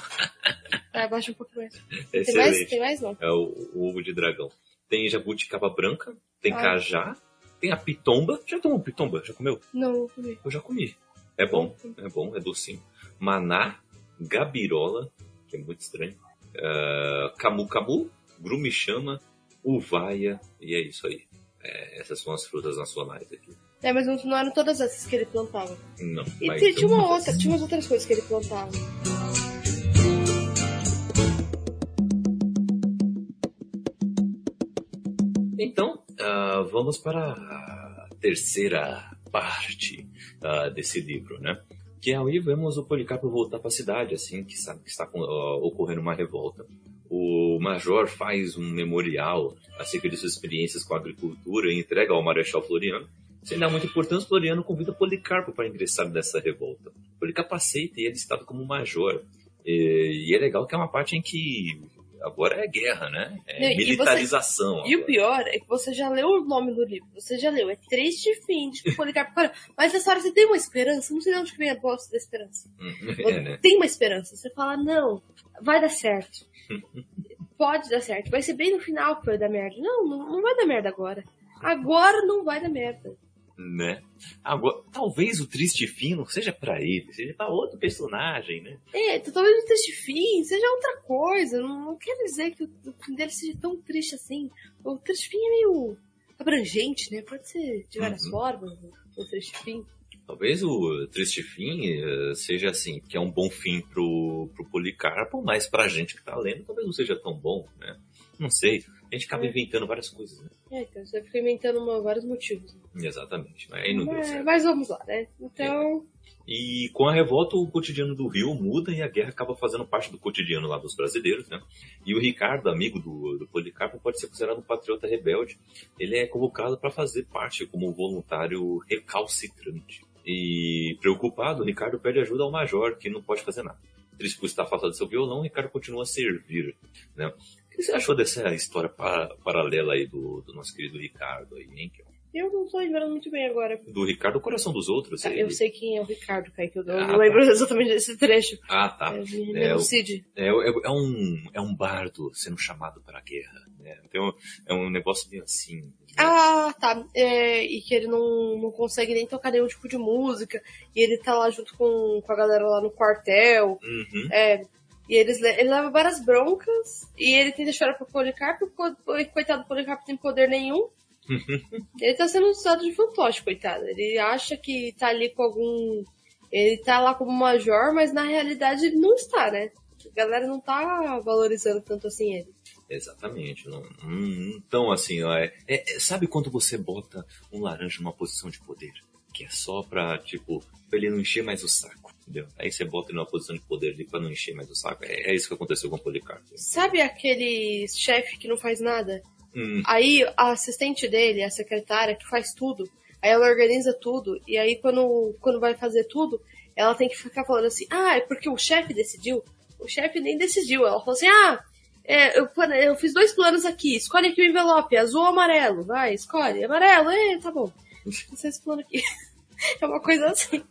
C: Ah, abaixa um pouco mais.
B: É
C: Tem mais?
B: excelente.
C: Tem mais não?
B: É o, o ovo de dragão. Tem jabuticaba branca, tem
C: Ah.
B: cajá, tem a pitomba. Já tomou pitomba? Já comeu?
C: Não, não comi.
B: Eu já comi. É bom, é bom, é docinho. Maná, gabirola, que é muito estranho. Uh, camu camu, grumichama, uvaia, e é isso aí. É, essas são as frutas nacionais aqui.
C: É, mas não, eram todas essas que ele plantava.
B: Não,
C: E
B: mas
C: tinha, uma outra, tinha umas outras coisas que ele plantava.
B: Então, ah, vamos para a terceira parte ah, desse livro, né? Que aí vemos o Policarpo voltar para a cidade, assim, que sabe que está ah, ocorrendo uma revolta. O Major faz um memorial acerca de suas experiências com a agricultura e entrega ao Marechal Floriano. Sem dar muita importância, Floriano convida Policarpo para ingressar nessa revolta. Policarpo aceita e é listado como major. E, e é legal que é uma parte em que agora é guerra, né? É
C: e você-
B: militarização.
C: E o pior é que você já leu o nome do livro. Você já leu. É triste fim de Policarpo. Mas nessa hora você tem uma esperança. Não sei de onde vem a bosta da esperança. (laughs)
B: É, né?
C: Tem uma esperança. Você fala, não, vai dar certo. Pode dar certo. Vai ser bem no final que vai dar merda. Não, não, não vai dar merda agora. Agora não vai dar merda.
B: né? Agora, talvez o triste fim não seja pra ele, seja pra outro personagem, né?
C: É, então talvez o triste fim seja outra coisa. Não, não quer dizer que o, o fim dele seja tão triste assim. O triste fim é meio abrangente, né? Pode ser de várias
B: Uhum.
C: formas. O triste fim.
B: Talvez o triste fim eh, seja assim, que é um bom fim pro, pro Policarpo, mas pra gente que tá lendo talvez não seja tão bom, né? Não sei. A gente acaba
C: É.
B: inventando várias coisas, né?
C: É, então você fica inventando uma- vários motivos.
B: Exatamente. Mas aí não deu
C: mas,
B: certo.
C: mas vamos lá, né? Então,
B: E com a revolta, o cotidiano do Rio muda e a guerra acaba fazendo parte do cotidiano lá dos brasileiros, né? E o Ricardo, amigo do, do Policarpo, pode ser considerado um patriota rebelde. Ele é convocado para fazer parte como voluntário recalcitrante. E preocupado, Ricardo pede ajuda ao major, que não pode fazer nada. Triste por estar afastado do seu violão, Ricardo continua a servir, né? O que você achou dessa história pa- paralela aí do, do nosso querido Ricardo aí, hein?
C: eu não tô lembrando muito bem agora.
B: Do Ricardo, o coração dos outros.
C: Tá,
B: ele-
C: eu sei quem é o Ricardo, Kaique. Eu
B: Ah,
C: não lembro exatamente desse trecho.
B: Ah, tá.
C: É,
B: É, o-. É, é, é um, é um bardo sendo chamado para a guerra. Né? Então, é um negócio meio assim. né?
C: Ah, tá. É, e que ele não, não consegue nem tocar nenhum tipo de música. E ele tá lá junto com, com a galera lá no quartel.
B: Uhum.
C: É, e eles, le- ele leva várias broncas. E ele tenta chorar pro Policarpo. Coitado do Policarpo tem poder nenhum. ele tá sendo usado de fantoche, coitado. Ele acha que tá ali com algum. Ele tá lá como major, mas na realidade ele não está, né? A galera não tá valorizando tanto assim ele.
B: Exatamente. Não, hum, então, assim, ó, é, é- é- sabe quando você bota um laranja numa posição de poder? Que é só pra, tipo, pra ele não encher mais o saco. Entendeu? Aí você bota ele numa posição de poder ali pra não encher mais o saco. É, é isso que aconteceu com o Policarpo.
C: Sabe aquele chefe que não faz nada?
B: Hum,
C: Aí a assistente dele, a secretária, que faz tudo, aí ela organiza tudo, e aí quando, quando vai fazer tudo, ela tem que ficar falando assim, ah, é porque o chefe decidiu. O chefe nem decidiu. Ela falou assim, ah, é, eu, eu fiz dois planos aqui, escolhe aqui o envelope, azul ou amarelo, vai, escolhe, amarelo, é, tá bom. Não sei esse plano aqui. (laughs) É uma coisa assim,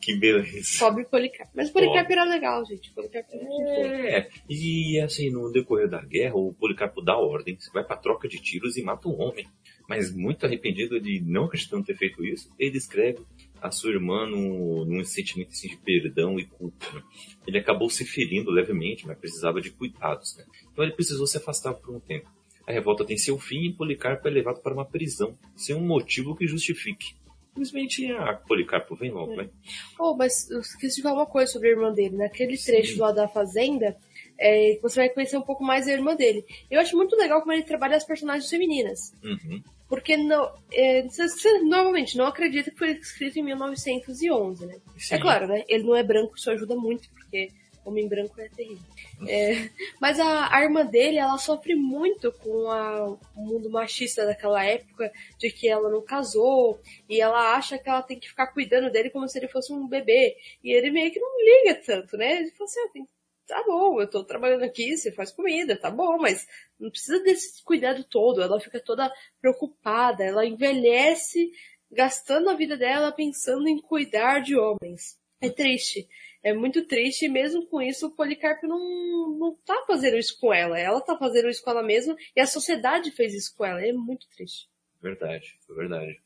B: que beleza.
C: sobe o Policarpo. Mas o Policarpo era legal, gente. O Policarpo era boa.
B: É, e assim, no decorrer da guerra, o Policarpo dá ordem, você vai pra troca de tiros e mata um homem. Mas muito arrependido de não acreditando ter feito isso, ele escreve a sua irmã num, num sentimento assim, de perdão e culpa. né? Ele acabou se ferindo levemente, mas precisava de cuidados. Né? Então ele precisou se afastar por um tempo. A revolta tem seu fim e Policarpo é levado para uma prisão, sem um motivo que justifique. Simplesmente a Policarpo vem logo, né?
C: Oh, mas eu esqueci de falar uma coisa sobre a irmã dele. Naquele trecho lá da fazenda, é, você vai conhecer um pouco mais a irmã dele. Eu acho muito legal como ele trabalha as personagens femininas.
B: Uhum.
C: Porque não, é, você, normalmente não acredita que foi escrito em 1911, né?
B: Sim.
C: É claro, né? Ele não é branco, isso ajuda muito, porque homem branco é terrível. É, (laughs) mas a, a irmã dele, ela sofre muito com a- o mundo machista daquela época, de que ela não casou, e ela acha que ela tem que ficar cuidando dele como se ele fosse um bebê. E ele meio que não liga tanto, né? Ele fala assim, ah, tem- tá bom, eu tô trabalhando aqui, você faz comida, tá bom, mas não precisa desse cuidado todo. Ela fica toda preocupada, ela envelhece gastando a vida dela pensando em cuidar de homens. É triste. É muito triste, e mesmo com isso, o Policarpo não, não tá fazendo isso com ela. Ela tá fazendo isso com ela mesma, e a sociedade fez isso com ela. É muito triste.
B: Verdade, foi verdade.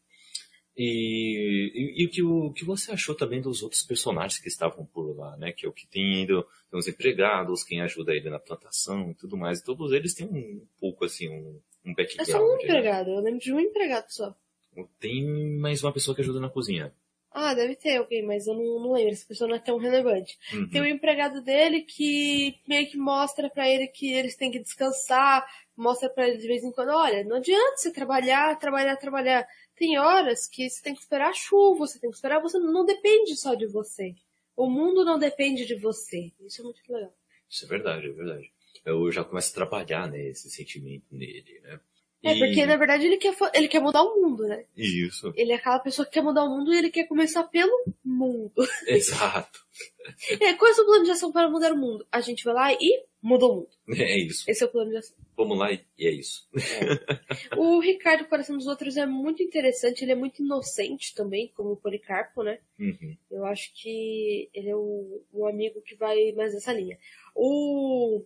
B: E, o, que, o que você achou também dos outros personagens que estavam por lá, né? Que é o que tem indo, tem os empregados, quem ajuda ele na plantação e tudo mais. E todos eles têm um pouco assim, um, um
C: É
B: background.
C: só um
B: né?
C: empregado, eu lembro de um empregado só.
B: Tem mais uma pessoa que ajuda na cozinha.
C: Ah, deve ter alguém, mas eu não, não lembro. Essa pessoa não é tão relevante.
B: Uhum.
C: Tem um empregado dele que meio que mostra pra ele que eles têm que descansar, mostra pra ele de vez em quando, olha, não adianta você trabalhar, trabalhar, trabalhar. Tem horas que você tem que esperar a chuva, você tem que esperar, você não depende só de você. O mundo não depende de você. Isso é muito legal.
B: Isso é verdade, é verdade. Eu já começo a trabalhar, né, esse sentimento nele, né?
C: É,
B: E-
C: porque na verdade ele quer, ele quer mudar o mundo, né?
B: Isso,
C: Ele é aquela pessoa que quer mudar o mundo e ele quer começar pelo mundo.
B: exato. (laughs)
C: É, qual é o seu plano de ação para mudar o mundo? A gente vai lá e muda o mundo.
B: É isso.
C: Esse é o plano de ação.
B: Vamos lá e é isso.
C: O Ricardo Coração dos Outros é muito interessante, ele é muito inocente também, como o Policarpo, né?
B: Uhum.
C: Eu acho que ele é o, o amigo que vai mais nessa linha. O,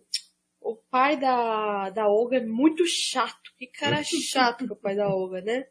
C: o pai da, da Olga é muito chato. Que cara (laughs) chato que é o pai da Olga, né?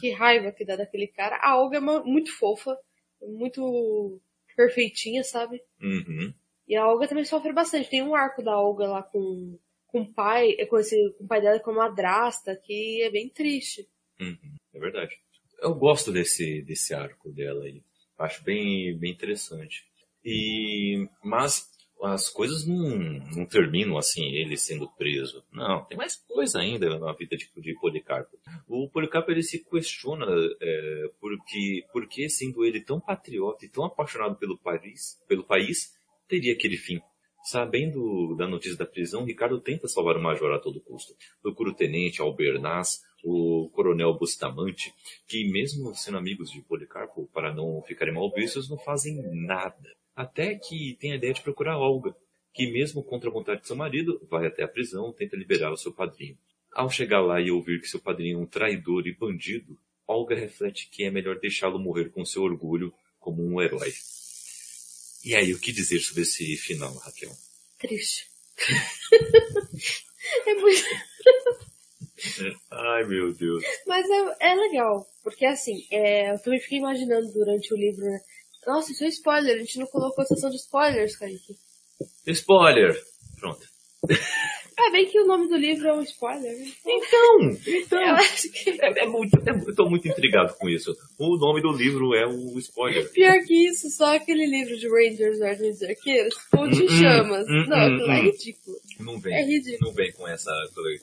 C: Que raiva que dá daquele cara. A Olga é uma- muito fofa, muito perfeitinha, sabe?
B: Uhum.
C: E a Olga também sofre bastante. Tem um arco da Olga lá com, com o pai, é com, esse, com o pai dela com a madrasta, que é bem triste.
B: Uhum, é verdade. Eu gosto desse, desse arco dela aí. Acho bem, bem interessante. E, mas as coisas não, não terminam assim, ele sendo preso. Não, tem mais coisa ainda na vida de, de Policarpo. O Policarpo ele se questiona é, porque, porque sendo ele tão patriota e tão apaixonado pelo país, pelo país, teria aquele fim. Sabendo da notícia da prisão, Ricardo tenta salvar o major a todo custo. Procura o tenente Albernaz, o coronel Bustamante, que mesmo sendo amigos de Policarpo, para não ficarem mal vistos, não fazem nada. Até que tem a ideia de procurar Olga, que mesmo contra a vontade de seu marido, vai até a prisão, tenta liberar o seu padrinho. Ao chegar lá e ouvir que seu padrinho é um traidor e bandido, Olga reflete que é melhor deixá-lo morrer com seu orgulho como um herói. E aí, o que dizer sobre esse final, Raquel?
C: Triste. (laughs) é muito...
B: Ai, meu Deus.
C: Mas é, é legal, porque assim, é, eu também fiquei imaginando durante o livro, né? Nossa, isso é spoiler, a gente não colocou a sessão de spoilers, Kaique.
B: Spoiler! Pronto. (laughs)
C: É bem que o nome do livro é um spoiler, né?
B: Então, então.
C: Eu acho que
B: É, é muito, é, eu tô muito intrigado com isso. O nome do livro é o spoiler.
C: pior que isso, só aquele livro de Rangers Ordens e Arqueiros, ou de
B: Hum, hum,
C: chamas.
B: hum,
C: não,
B: hum,
C: é ridículo.
B: Não vem.
C: É ridículo.
B: Não vem com essa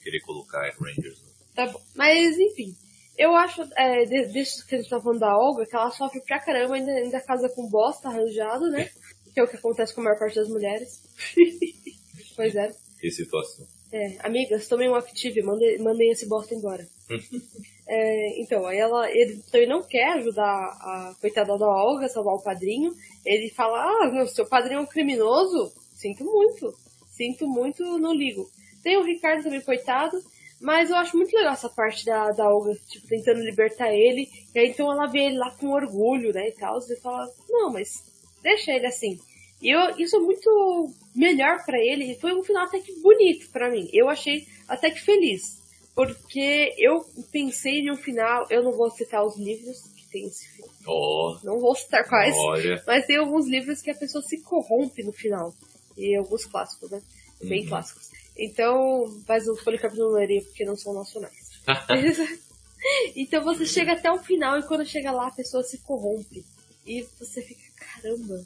B: querer colocar Rangers.
C: Tá bom. Mas, enfim. Eu acho, é, de, que a gente tá falando da Olga, que ela sofre pra caramba, ainda, ainda casa com bosta arranjado, né? Que é o que acontece com a maior parte das mulheres. (laughs) pois é.
B: Que situação.
C: É, amigas, tomem um Active, mandem, mandem esse bosta embora. (laughs) É, então, aí ela, ele também não quer ajudar a coitada da Olga a salvar o padrinho. Ele fala, ah, meu, seu padrinho é um criminoso? Sinto muito. Sinto muito, não ligo. Tem o Ricardo também, coitado. Mas eu acho muito legal essa parte da, da Olga, tipo, tentando libertar ele. E aí então ela vê ele lá com orgulho, né, e tal. E fala, não, mas deixa ele assim. E eu, isso é muito melhor pra ele. E foi um final até que bonito pra mim. Eu achei até que feliz. Porque eu pensei em um final, eu não vou citar os livros que tem esse final.
B: Ó,
C: Não vou citar quais.
B: olha.
C: Mas tem alguns livros que a pessoa se corrompe no final. E alguns clássicos, né? Bem
B: Uhum.
C: clássicos. Então, mas o Policarpo não leria porque não são nacionais. (laughs) então você chega até o final e quando chega lá a pessoa se corrompe. E você fica, caramba.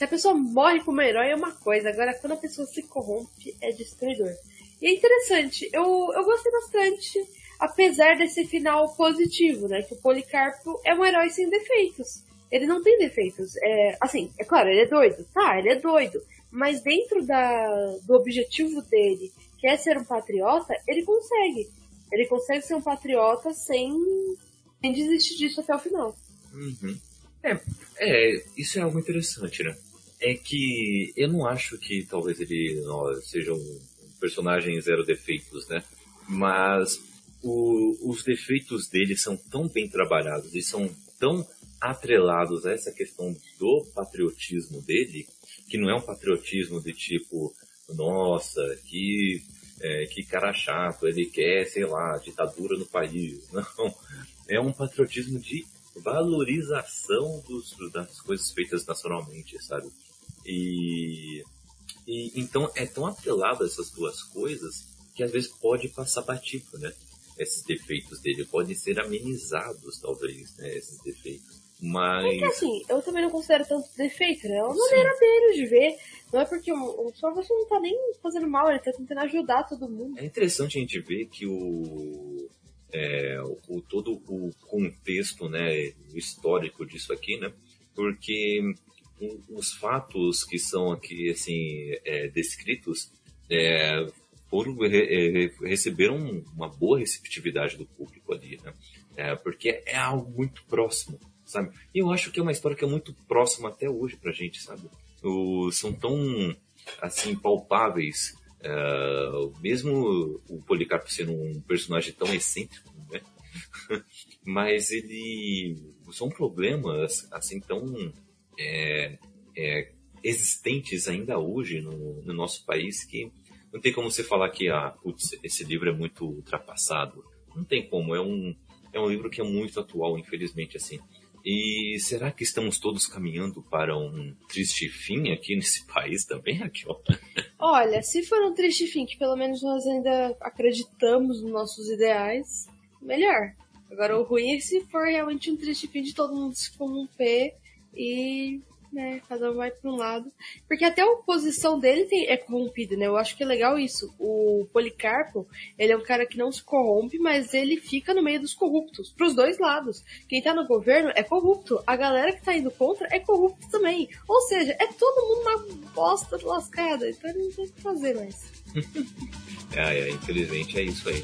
C: Se a pessoa morre como herói é uma coisa, agora quando a pessoa se corrompe é destruidor. E é interessante, eu, eu gostei bastante, apesar desse final positivo, né? Que o Policarpo é um herói sem defeitos. Ele não tem defeitos. É, assim, é claro, ele é doido. Tá, ele é doido. Mas dentro da, do objetivo dele, que é ser um patriota, ele consegue. Ele consegue ser um patriota sem, sem desistir disso até o final.
B: Uhum. É, é, isso é algo interessante, né? É que eu não acho que talvez ele ó, seja um personagem zero defeitos, né? Mas o, os defeitos dele são tão bem trabalhados e são tão atrelados a essa questão do patriotismo dele, que não é um patriotismo de tipo, nossa, que, é, que cara chato, ele quer, sei lá, ditadura no país. (laughs) Não. É um patriotismo de valorização dos, das coisas feitas nacionalmente, sabe? E, e então é tão atrelado a essas duas coisas que às vezes pode passar batido, né? Esses defeitos dele podem ser amenizados, talvez, né? Esses defeitos. Mas. É
C: que assim, eu também não considero tanto defeito, né? É uma maneira dele de ver. Não é porque o você não tá nem fazendo mal, ele tá tentando ajudar todo mundo.
B: É interessante a gente ver que o. É, o todo o contexto, né, o histórico disso aqui, né? Porque os fatos que são aqui assim é, descritos é, foram, é, receberam uma boa receptividade do público ali, né? É, porque é algo muito próximo sabe? E eu acho que é uma história que é muito próxima até hoje pra gente, sabe? O, são tão, assim, palpáveis, uh, mesmo o Policarpo sendo um personagem tão excêntrico, né? (laughs) Mas ele... São problemas, assim, tão... É, é, existentes ainda hoje no, no, nosso país que não tem como você falar que ah, putz, esse livro é muito ultrapassado. Não tem como, é um, é um livro que é muito atual, infelizmente, assim. E será que estamos todos caminhando para um triste fim aqui nesse (laughs) país também, Raquel?
C: Olha, se for um triste fim, que pelo menos nós ainda acreditamos nos nossos ideais, melhor. Agora, o ruim é se for realmente um triste fim de todo mundo se corromper e né? Cada um vai para um lado. Porque até a oposição dele tem, é corrompida, né? Eu acho que é legal isso. O Policarpo, ele é um cara que não se corrompe, mas ele fica no meio dos corruptos, pros dois lados. Quem tá no governo é corrupto, a galera que tá indo contra é corrupto também. Ou seja, é todo mundo uma bosta lascada, então ele não tem o que fazer mais. (laughs)
B: é, é, infelizmente é isso aí.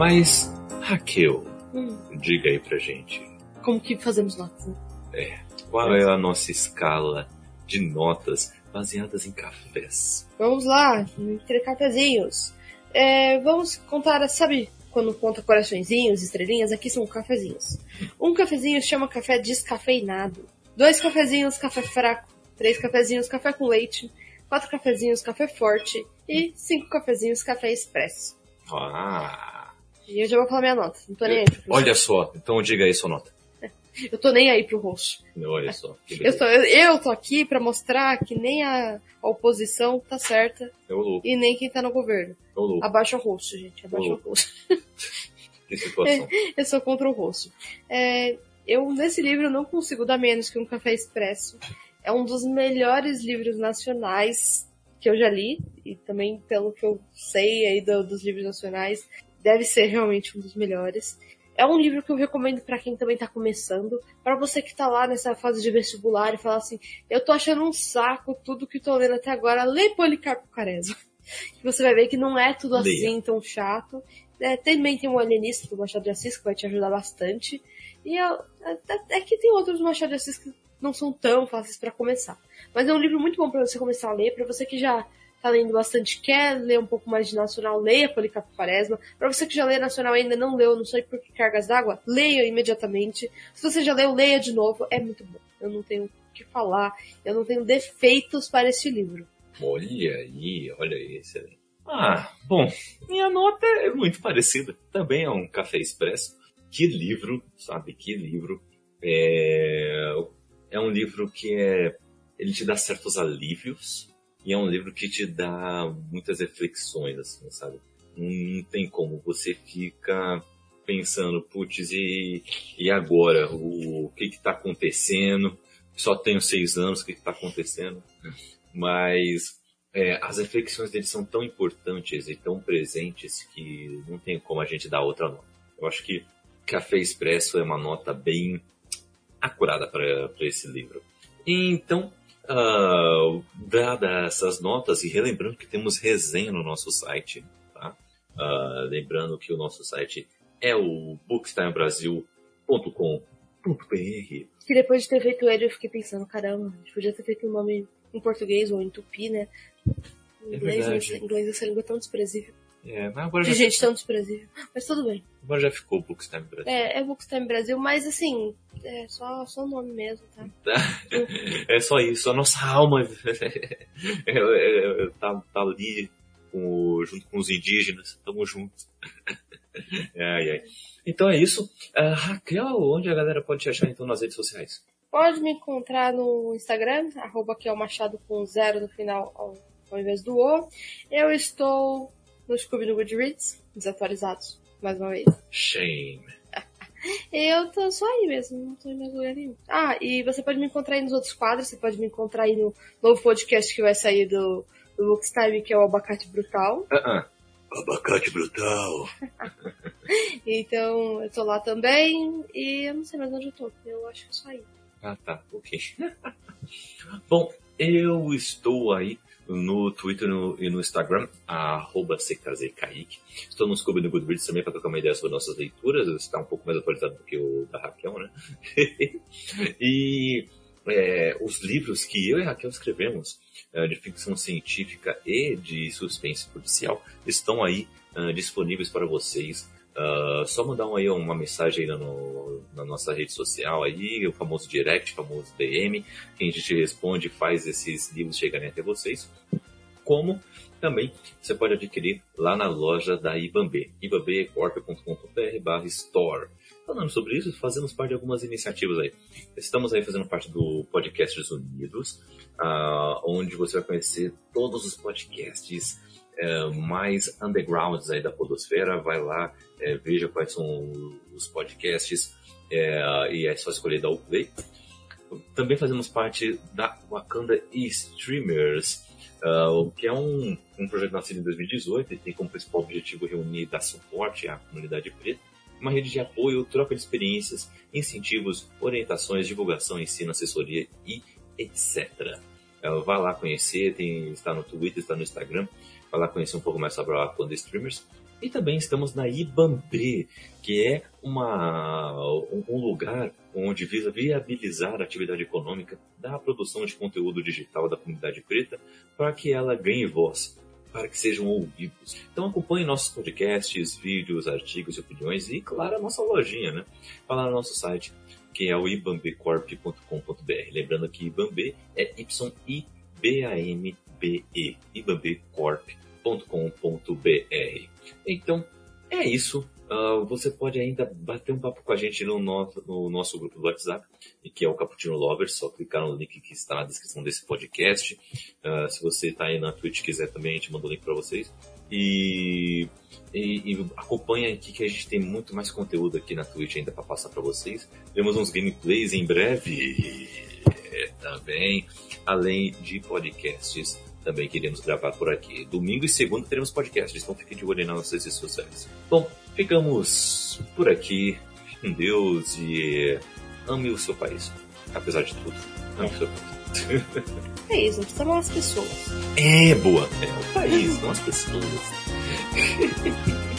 B: Mas, Raquel, hum. diga aí pra gente.
C: Como que fazemos notas? Né?
B: É. Qual é a nossa escala de notas baseadas em cafés?
C: Vamos lá, entre cafezinhos. É, vamos contar, sabe quando conta coraçõezinhos, estrelinhas? Aqui são cafezinhos. Um cafezinho chama café descafeinado. Dois cafezinhos, café fraco. Três cafezinhos, café com leite. Quatro cafezinhos, café forte. E cinco cafezinhos, café expresso.
B: Ah!
C: E eu já vou falar minha nota. Não tô nem aí.
B: Olha só, então diga aí sua nota.
C: Eu tô nem aí pro rosto.
B: Olha só.
C: Eu tô, eu tô aqui pra mostrar que nem a, a oposição tá certa.
B: Eu
C: e nem quem tá no governo.
B: Eu
C: Abaixa o rosto, gente. Abaixa o rosto. (laughs)
B: que situação. (laughs)
C: eu sou contra o rosto. É, eu, nesse livro, não consigo dar menos que um café expresso. É um dos melhores livros nacionais que eu já li, e também pelo que eu sei aí do, dos livros nacionais, deve ser realmente um dos melhores. É um livro que eu recomendo para quem também tá começando, para você que tá lá nessa fase de vestibular e fala assim: "Eu tô achando um saco tudo que tô lendo até agora, lê Policarpo Quaresma". (laughs) Você vai ver que não é tudo assim tão chato. É, também tem um alienista do Machado de Assis que vai te ajudar bastante. E é, é, é que tem outros Machado de Assis que não são tão fáceis para começar. Mas é um livro muito bom para você começar a ler, para você que já tá lendo bastante, quer ler um pouco mais de nacional, leia Policarpo Quaresma. Para você que já lê nacional e ainda não leu, não sei por que cargas d'água, leia imediatamente. Se você já leu, leia de novo, é muito bom. Eu não tenho o que falar, eu não tenho defeitos para este livro.
B: Olha aí, olha aí, excelente. Ah, bom, minha nota é muito parecida. Também é um café expresso. Que livro, sabe? Que livro. É, é um livro que é, ele te dá certos alívios, e é um livro que te dá muitas reflexões, assim, sabe? não tem como. Você fica pensando, putz, e, e agora? O, o que está acontecendo? Só tenho seis anos, o que está acontecendo? Mas é, as reflexões deles são tão importantes e tão presentes que não tem como a gente dar outra nota. Eu acho que Café Expresso é uma nota bem acurada para esse livro. Então, uh, dadas essas notas, e relembrando que temos resenha no nosso site, tá? Uh, lembrando que o nosso site é o bookstimebrasil.com.br.
C: Que depois de ter feito ele, eu fiquei pensando, caramba, a gente podia ter feito um nome em português ou em tupi, né? Em inglês, é inglês essa língua é tão desprezível.
B: É, mas agora
C: de gente ficou. tão desprezível. Mas tudo bem.
B: Agora já ficou o Bookstime Brasil.
C: É, é Bookstime Brasil, mas assim, é só, só o nome mesmo, tá?
B: é só isso, a nossa alma (laughs) é, é, é, tá, tá ali com, junto com os indígenas, tamo juntos. (laughs) ai, ai. Então é isso. Uh, Raquel, onde a galera pode te achar então nas redes sociais?
C: Pode me encontrar no Instagram, arroba Machado com zero no final ao, ao invés do O. Eu estou no Scooby no Goodreads, desatualizados, mais uma vez.
B: Shame. (laughs)
C: Eu tô só aí mesmo, não tô em mais lugar nenhum. Ah, e você pode me encontrar aí nos outros quadros, você pode me encontrar aí no novo podcast que vai sair do, do Bookstime, que é o Abacate Brutal.
B: Uh -uh. Abacate Brutal. (laughs)
C: então, eu tô lá também, e eu não sei mais onde eu tô, eu acho que só aí.
B: Ah, tá, ok. (laughs) Bom, eu estou aí no Twitter no, e no Instagram, arroba CKZKaique. Estou no Scooby no Goodreads também para trocar uma ideia sobre nossas leituras. Está um pouco mais atualizado do que o da Raquel, né? (laughs) e é, os livros que eu e Raquel escrevemos é, de ficção científica e de suspense policial estão aí uh, disponíveis para vocês Uh, só mandar um, aí uma mensagem aí no, na nossa rede social aí, o famoso direct, o famoso DM, que a gente responde e faz esses livros chegarem até vocês. Como também você pode adquirir lá na loja da Ibambe, ibambecorp.com.br barra store. Falando sobre isso, fazemos parte de algumas iniciativas aí. Estamos aí fazendo parte do Podcasts Unidos, uh, onde você vai conhecer todos os podcasts uh, mais undergrounds aí da podosfera. Vai lá, é, veja quais são os podcasts é, e é só escolher dar o play. Também fazemos parte da Wakanda Streamers, uh, que é um, um projeto nascido em 2018 e tem como principal objetivo reunir e dar suporte à comunidade preta, uma rede de apoio, troca de experiências, incentivos, orientações, divulgação, ensino, assessoria e etc. Uh, vá lá conhecer, tem, está no Twitter, está no Instagram, vá lá conhecer um pouco mais sobre a Wakanda Streamers. E também estamos na Ibambe, que é uma, um lugar onde visa viabilizar a atividade econômica da produção de conteúdo digital da comunidade preta para que ela ganhe voz, para que sejam ouvidos. Então acompanhe nossos podcasts, vídeos, artigos opiniões e, claro, a nossa lojinha, né? Fala no nosso site, que é o ibambecorp.com.br. Lembrando que Ibambe é Y-I-B-A-M-B-E, ibambecorp.com.br. Então, é isso. Uh, você pode ainda bater um papo com a gente no nosso, no nosso grupo do WhatsApp, que é o Cappuccino Lovers. Só clicar no link que está na descrição desse podcast. Uh, se você está aí na Twitch quiser também, a gente manda o link para vocês. E, e, e acompanha aqui que a gente tem muito mais conteúdo aqui na Twitch ainda para passar para vocês. Temos uns gameplays em breve é, também, além de podcasts também queremos gravar por aqui. Domingo e segunda teremos podcast, então fiquem de olho nas nossas redes sociais. Bom, ficamos por aqui. Com Deus e ame o seu país. Apesar de tudo, ame o seu país.
C: É isso, não precisa amar as pessoas.
B: É, boa. É o país, não as pessoas. (laughs)